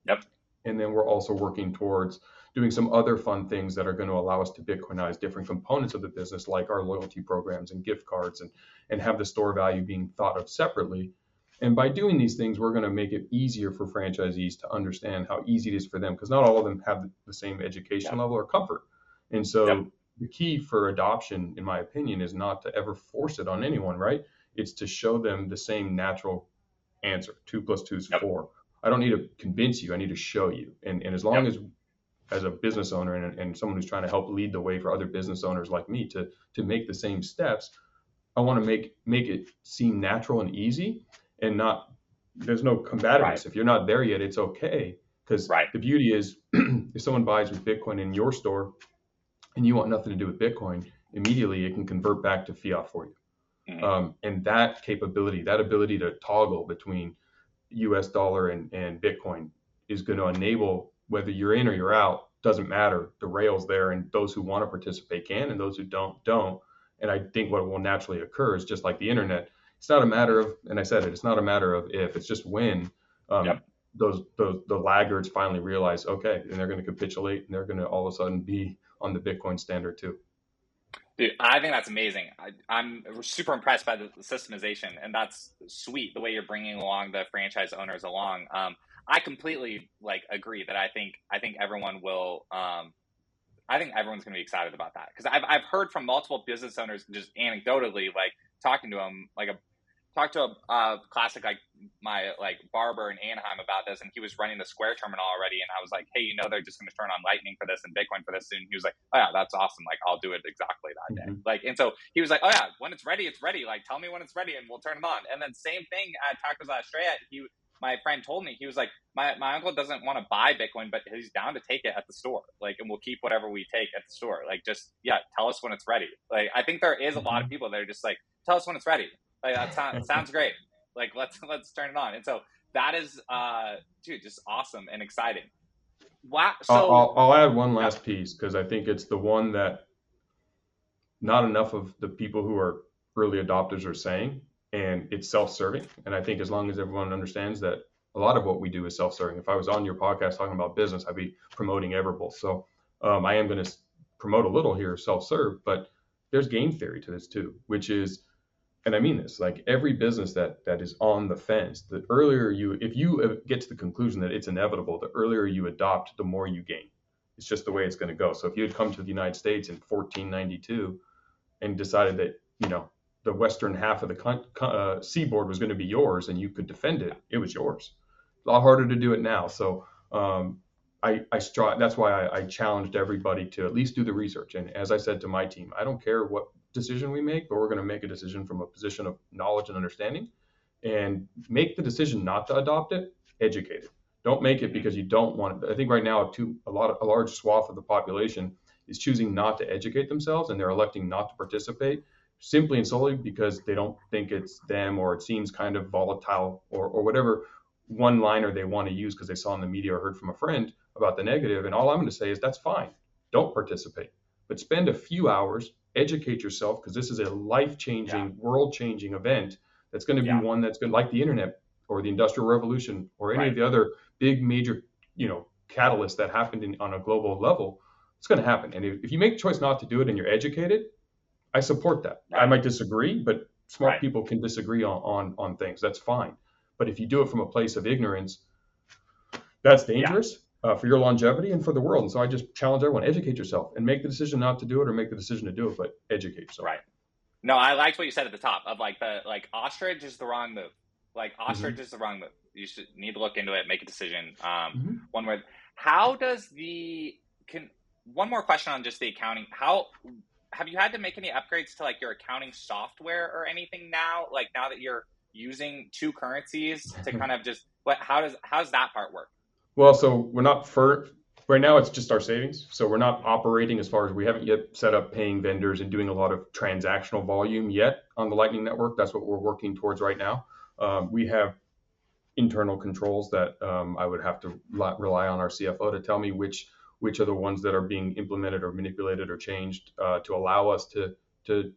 Yep. And then we're also working towards doing some other fun things that are going to allow us to Bitcoinize different components of the business, like our loyalty programs and gift cards, and and have the store value being thought of separately and by doing these things, we're going to make it easier for franchisees to understand how easy it is for them because not all of them have the same education level or comfort. And so yep. the key for adoption, in my opinion, is not to ever force it on anyone, right? It's to show them the same natural answer. Two plus two is yep. four. I don't need to convince you. I need to show you. And, and as long as as a business owner and, and someone who's trying to help lead the way for other business owners like me to to make the same steps, I want to make make it seem natural and easy and not there's no combativeness. Right. If you're not there yet, it's okay. Because right. the beauty is if someone buys with Bitcoin in your store and you want nothing to do with Bitcoin, immediately it can convert back to fiat for you. Mm-hmm. Um, and that capability, that ability to toggle between US dollar and, and Bitcoin is going to enable whether you're in or you're out, doesn't matter. The rails there, and those who want to participate can, and those who don't, don't. And I think what will naturally occur is just like the internet. It's not a matter of, and I said it, it's not a matter of if, it's just when. Um, yep. Those, those the laggards finally realize okay and they're going to capitulate and they're going to all of a sudden be on the bitcoin standard too Dude, I think that's amazing. I, am super impressed by the systemization, and that's sweet the way you're bringing along the franchise owners along. Um, I completely like agree that I think I think everyone will. Um, I think everyone's going to be excited about that because I've I've heard from multiple business owners just anecdotally, like talking to them, like a talked to a uh, classic like my like barber in Anaheim about this, and he was running the Square terminal already, and I was like, hey, you know, they're just going to turn on Lightning for this and Bitcoin for this soon. He was like, oh yeah, that's awesome. Like I'll do it exactly that day. Mm-hmm. Like, and so he was like, oh yeah, when it's ready, it's ready. Like tell me when it's ready, and we'll turn it on. And then same thing at Tacos Estrella. He my friend told me he was like, my, my uncle doesn't want to buy Bitcoin, but he's down to take it at the store. Like, and we'll keep whatever we take at the store. Like, just yeah, tell us when it's ready. Like, I think there is a lot of mm-hmm. people that are just like, tell us when it's ready. Like that sounds sounds great. Like let's let's turn it on. And so that is uh dude, just awesome and exciting. Wow. So I'll, I'll add one last piece because I think it's the one that not enough of the people who are early adopters are saying, and it's self-serving. And I think as long as everyone understands that a lot of what we do is self-serving. If I was on your podcast talking about business, I'd be promoting Everbowl. So um, I am going to promote a little here self-serve, but there's game theory to this too, which is and I mean this, like every business that that is on the fence, the earlier you, if you uh, get to the conclusion that it's inevitable, the earlier you adopt, the more you gain. It's just the way it's going to go. So if you had come to the United States in 1492 and decided that you know the western half of the uh, seaboard was going to be yours and you could defend it, it was yours. a lot harder to do it now. So um, I, I. That's why I, I challenged everybody to at least do the research. And as I said to my team, I don't care what decision we make, but we're going to make a decision from a position of knowledge and understanding and make the decision not to adopt it, educate it. Don't make it because you don't want it. I think right now, too, a lot of a large swath of the population is choosing not to educate themselves and they're electing not to participate simply and solely because they don't think it's them or it seems kind of volatile or, or whatever one liner they want to use because they saw in the media or heard from a friend about the negative. And all I'm going to say is that's fine. Don't participate, but spend a few hours educate yourself because this is a life changing, yeah. world changing event that's going to be yeah. one that's going like the internet or the industrial revolution or any right. of the other big major, you know, catalysts that happened in, on a global level. It's going to happen. And if, if, you make a choice not to do it and you're educated, I support that. Right. I might disagree, but smart right. people can disagree on, on, on things. That's fine. But if you do it from a place of ignorance, that's dangerous uh, for your longevity and for the world. And so I just challenge everyone: educate yourself and make the decision not to do it, or make the decision to do it, but educate yourself. Right. No, I liked what you said at the top of like the like ostrich is the wrong move. Like ostrich mm-hmm. is the wrong move. You should need to look into it, make a decision. Um, mm-hmm. One word. How does the can one more question on just the accounting? How have you had to make any upgrades to like your accounting software or anything now? Like now that you're using two currencies to kind of just what? How does how's that part work? Well, so we're not for right now. It's just our savings. So we're not operating as far as we haven't yet set up paying vendors and doing a lot of transactional volume yet on the Lightning Network. That's what we're working towards right now. Um, we have internal controls that um, I would have to rely on our CFO to tell me which which are the ones that are being implemented or manipulated or changed uh, to allow us to to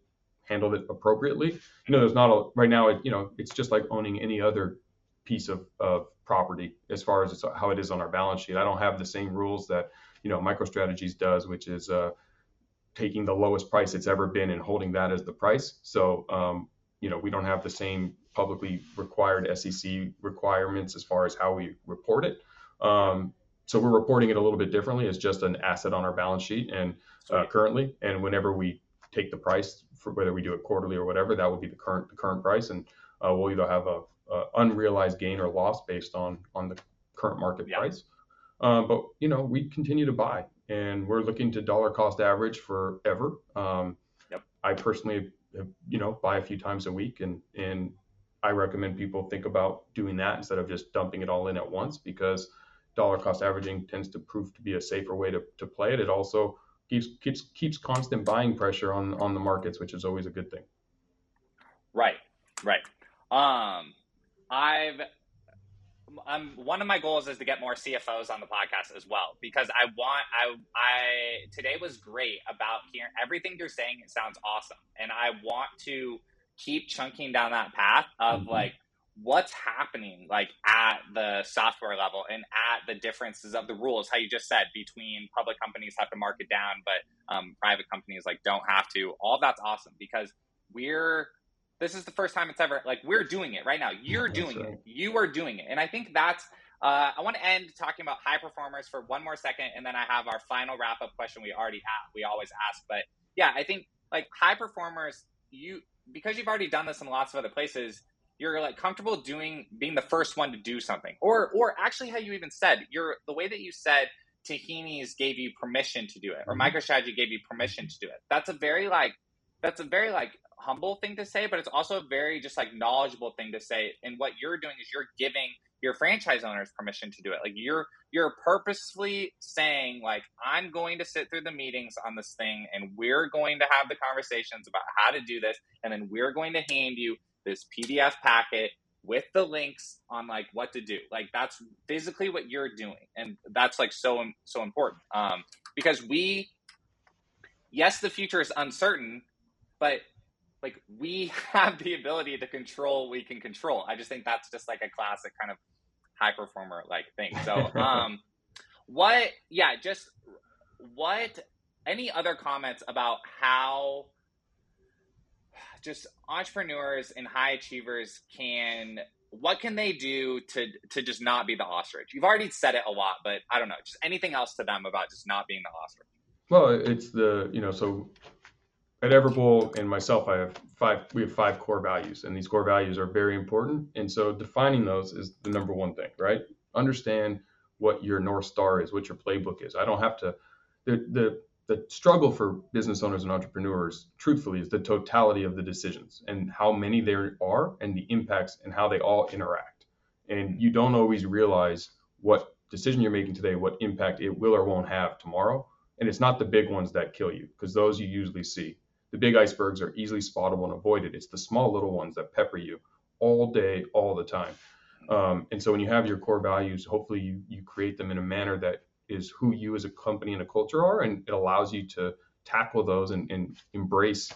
handle it appropriately. You know, there's not a right now. It, you know, it's just like owning any other piece of, of property as far as how it is on our balance sheet. I don't have the same rules that you know MicroStrategies does, which is uh, taking the lowest price it's ever been and holding that as the price. So um, you know we don't have the same publicly required SEC requirements as far as how we report it. Um, so we're reporting it a little bit differently as just an asset on our balance sheet and uh, currently. And whenever we take the price for whether we do it quarterly or whatever, that would be the current the current price, and uh, we'll either have a uh, unrealized gain or loss based on on the current market yeah. price. Um, but you know, we continue to buy, and we're looking to dollar cost average forever. Um, yep. I personally, you know, buy a few times a week, and and I recommend people think about doing that instead of just dumping it all in at once because dollar cost averaging tends to prove to be a safer way to, to play it. It also keeps keeps keeps constant buying pressure on on the markets, which is always a good thing. Right, right. Um, I've um, one of my goals is to get more CFOs on the podcast as well because I want I I today was great about hearing everything you're saying. It sounds awesome, and I want to keep chunking down that path of mm-hmm. like what's happening like at the software level and at the differences of the rules how you just said between public companies have to mark it down but um, private companies like don't have to all that's awesome because we're this is the first time it's ever like we're doing it right now. You're doing right. it. You are doing it. And I think that's uh, I want to end talking about high performers for one more second, and then I have our final wrap up question we already have. We always ask, but yeah, I think like high performers, you because you've already done this in lots of other places, you're like comfortable doing being the first one to do something, or or actually how you even said you're the way that you said Tahini's gave you permission to do it, or mm-hmm. MicroStrategy gave you permission to do it. That's a very like that's a very like humble thing to say, but it's also a very just like knowledgeable thing to say. And what you're doing is you're giving your franchise owners permission to do it. Like you're you're purposefully saying like I'm going to sit through the meetings on this thing and we're going to have the conversations about how to do this and then we're going to hand you this PDF packet with the links on like what to do. Like that's physically what you're doing and that's like so so important. Um because we yes the future is uncertain, but like we have the ability to control we can control i just think that's just like a classic kind of high performer like thing so um what yeah just what any other comments about how just entrepreneurs and high achievers can what can they do to to just not be the ostrich you've already said it a lot but i don't know just anything else to them about just not being the ostrich well it's the you know so at Everbowl and myself, I have five. We have five core values, and these core values are very important. And so, defining those is the number one thing, right? Understand what your north star is, what your playbook is. I don't have to. The the the struggle for business owners and entrepreneurs, truthfully, is the totality of the decisions and how many there are, and the impacts and how they all interact. And you don't always realize what decision you're making today, what impact it will or won't have tomorrow. And it's not the big ones that kill you, because those you usually see the big icebergs are easily spottable and avoided. It's the small little ones that pepper you all day, all the time. Um, and so when you have your core values, hopefully you, you create them in a manner that is who you as a company and a culture are, and it allows you to tackle those and, and embrace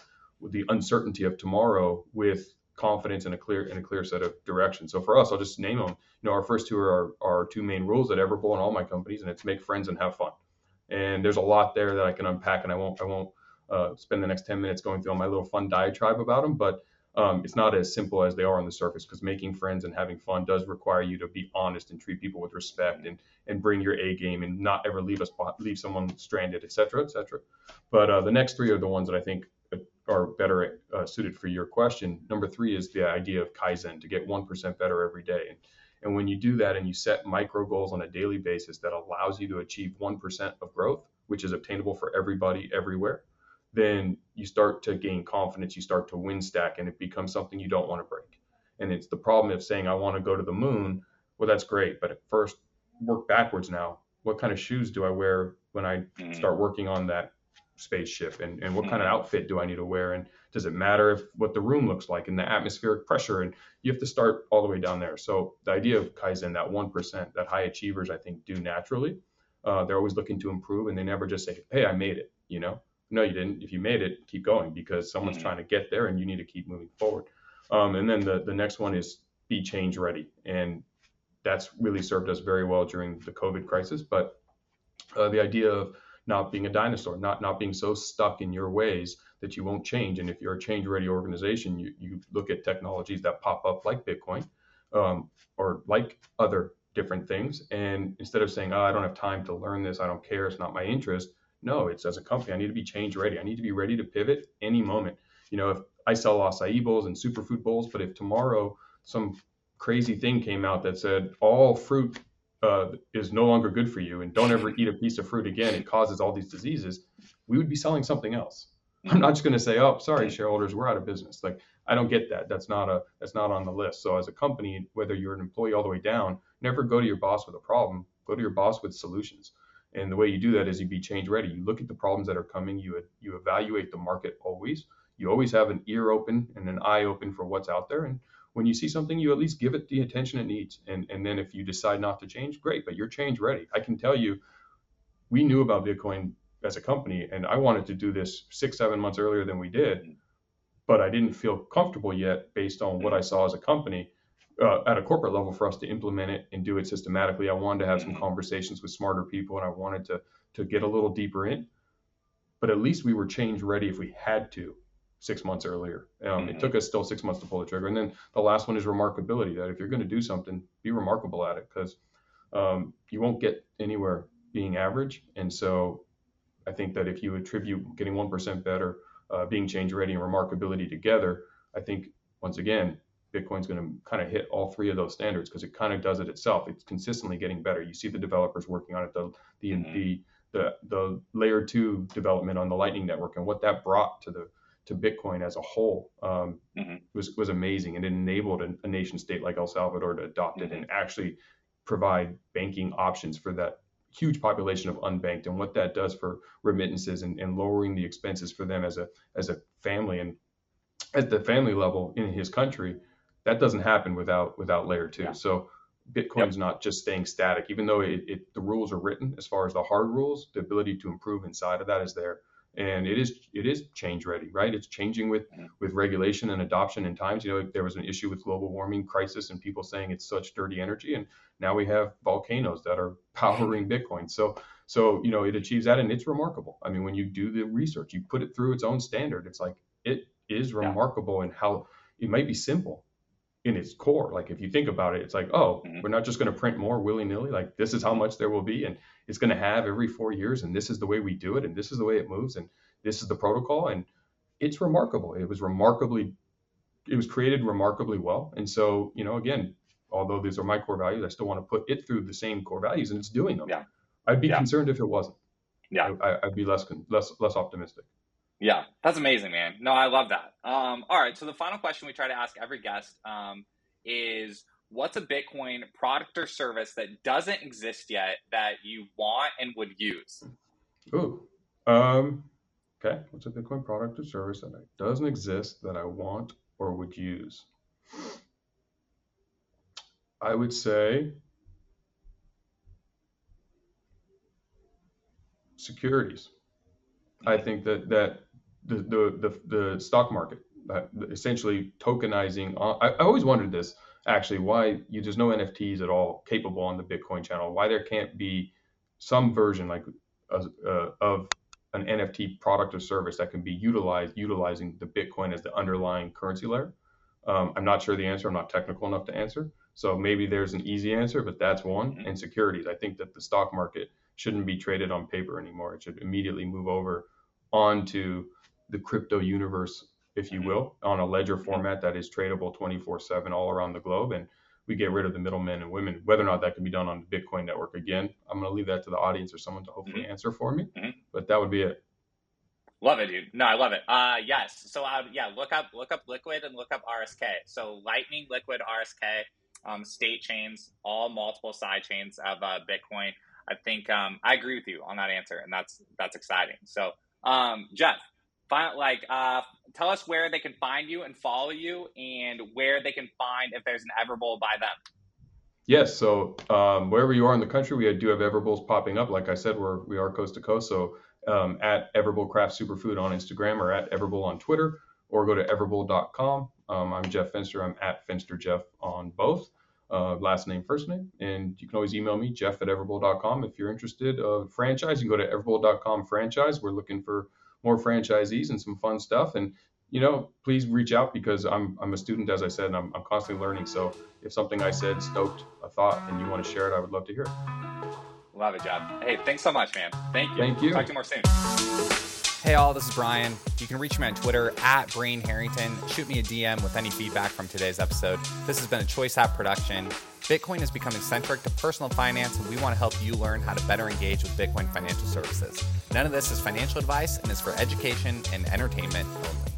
the uncertainty of tomorrow with confidence and a clear and a clear set of direction. So for us, I'll just name them. You know, our first two are our two main rules at Everbowl and all my companies, and it's make friends and have fun. And there's a lot there that I can unpack, and I won't I won't uh, spend the next 10 minutes going through all my little fun diatribe about them, but um, it's not as simple as they are on the surface because making friends and having fun does require you to be honest and treat people with respect and and bring your A game and not ever leave us leave someone stranded, et cetera, et cetera. But uh, the next three are the ones that I think are better uh, suited for your question. Number three is the idea of Kaizen to get 1% better every day. And, and when you do that and you set micro goals on a daily basis that allows you to achieve 1% of growth, which is obtainable for everybody everywhere, then you start to gain confidence, you start to win stack, and it becomes something you don't want to break. And it's the problem of saying, I want to go to the moon. Well, that's great. But at first, work backwards now. What kind of shoes do I wear when I mm. start working on that spaceship? And, and what kind of mm. outfit do I need to wear? And does it matter if what the room looks like and the atmospheric pressure? And you have to start all the way down there. So the idea of Kaizen, that 1% that high achievers, I think, do naturally, uh, they're always looking to improve and they never just say, hey, I made it, you know? No, you didn't. If you made it, keep going because someone's mm-hmm. trying to get there and you need to keep moving forward. Um, and then the, the next one is be change ready. And that's really served us very well during the COVID crisis. But uh, the idea of not being a dinosaur, not, not being so stuck in your ways that you won't change. And if you're a change ready organization, you, you look at technologies that pop up like Bitcoin um, or like other different things. And instead of saying, oh, I don't have time to learn this, I don't care, it's not my interest, no, it's as a company, I need to be change ready. I need to be ready to pivot any moment. You know, if I sell acai bowls and superfood bowls, but if tomorrow some crazy thing came out that said all fruit uh, is no longer good for you and don't ever eat a piece of fruit again, it causes all these diseases, we would be selling something else. I'm not just going to say, oh, sorry, shareholders, we're out of business. Like I don't get that. That's not a that's not on the list. So as a company, whether you're an employee all the way down, never go to your boss with a problem. Go to your boss with solutions. And the way you do that is you be change ready. You look at the problems that are coming. You you evaluate the market always. You always have an ear open and an eye open for what's out there. And when you see something, you at least give it the attention it needs. And and then if you decide not to change, great, but you're change ready. I can tell you, we knew about Bitcoin as a company, and I wanted to do this six, seven months earlier than we did, but I didn't feel comfortable yet based on what I saw as a company. Uh, at a corporate level, for us to implement it and do it systematically, I wanted to have some conversations with smarter people, and I wanted to to get a little deeper in. But at least we were change ready if we had to six months earlier. Um, mm-hmm. It took us still six months to pull the trigger. And then the last one is remarkability. That if you're going to do something, be remarkable at it because um, you won't get anywhere being average. And so I think that if you attribute getting 1% better, uh, being change ready, and remarkability together, I think once again, Bitcoin's going to kind of hit all three of those standards because it kind of does it itself. It's consistently getting better. You see the developers working on it, the the mm-hmm. the, the the layer two development on the Lightning Network, and what that brought to the to Bitcoin as a whole um, mm-hmm. was was amazing, and it enabled a, a, nation state like El Salvador to adopt mm-hmm. it and actually provide banking options for that huge population of unbanked, and what that does for remittances and, and lowering the expenses for them as a as a family and at the family level in his country. That doesn't happen without without layer two. Yeah. So Bitcoin's yep. not just staying static, even though it, it, the rules are written as far as the hard rules, the ability to improve inside of that is there and it is it is change ready right it's changing with with regulation and adoption in times you know there was an issue with global warming crisis and people saying it's such dirty energy and now we have volcanoes that are powering bitcoin so so you know it achieves that and it's remarkable i mean when you do the research you put it through its own standard it's like it is remarkable yeah. in how it might be simple in its core. Like if you think about it, it's like, oh, mm-hmm. we're not just going to print more willy nilly. Like this is how much there will be, and it's going to have every four years, and this is the way we do it, and this is the way it moves, and this is the protocol, and it's remarkable. It was remarkably, it was created remarkably well, and so you know, again, although these are my core values, I still want to put it through the same core values, and it's doing them. Yeah. I'd be yeah. concerned if it wasn't. Yeah. I, I'd be less less less optimistic. Yeah, that's amazing, man. No, I love that. Um, all right, so the final question we try to ask every guest um, is what's a Bitcoin product or service that doesn't exist yet that you want and would use? Ooh, um, okay. What's a Bitcoin product or service that doesn't exist that I want or would use? I would say securities. I think that that the the the, the stock market, essentially tokenizing. Uh, I, I always wondered this actually why you there's no NFTs at all capable on the Bitcoin channel. Why there can't be some version like uh, uh, of an NFT product or service that can be utilized utilizing the Bitcoin as the underlying currency layer. Um, I'm not sure the answer. I'm not technical enough to answer. So maybe there's an easy answer, but that's one. Mm-hmm. And securities. I think that the stock market shouldn't be traded on paper anymore. It should immediately move over onto the crypto universe, if you mm-hmm. will, on a ledger format that is tradable 24 7 all around the globe. And we get rid of the middlemen and women. Whether or not that can be done on the Bitcoin network, again, I'm going to leave that to the audience or someone to hopefully mm-hmm. answer for me. Mm-hmm. But that would be it. Love it, dude. No, I love it. Uh, yes. So, uh, yeah, look up look up Liquid and look up RSK. So, Lightning, Liquid, RSK, um, state chains, all multiple side chains of uh, Bitcoin. I think um, I agree with you on that answer, and that's that's exciting. So, um, Jeff, find, like uh, tell us where they can find you and follow you, and where they can find if there's an Everbowl by them. Yes, so um, wherever you are in the country, we do have Everbowls popping up. Like I said, we're we are coast to coast. So um, at Everbowl Craft Superfood on Instagram or at Everbowl on Twitter, or go to everbowl.com. Um, I'm Jeff Fenster. I'm at Fenster Jeff on both uh, last name, first name. And you can always email me, jeff at everbowl.com. If you're interested uh, franchise, you can go to everbowl.com franchise. We're looking for more franchisees and some fun stuff. And, you know, please reach out because I'm, I'm a student, as I said, and I'm, I'm constantly learning. So if something I said stoked a thought and you want to share it, I would love to hear it. Love it, Jeff. Hey, thanks so much, man. Thank you. Thank you. Talk to you more soon. Hey, all, this is Brian. You can reach me on Twitter at Brian Harrington. Shoot me a DM with any feedback from today's episode. This has been a Choice App production. Bitcoin is becoming centric to personal finance, and we want to help you learn how to better engage with Bitcoin financial services. None of this is financial advice and is for education and entertainment only.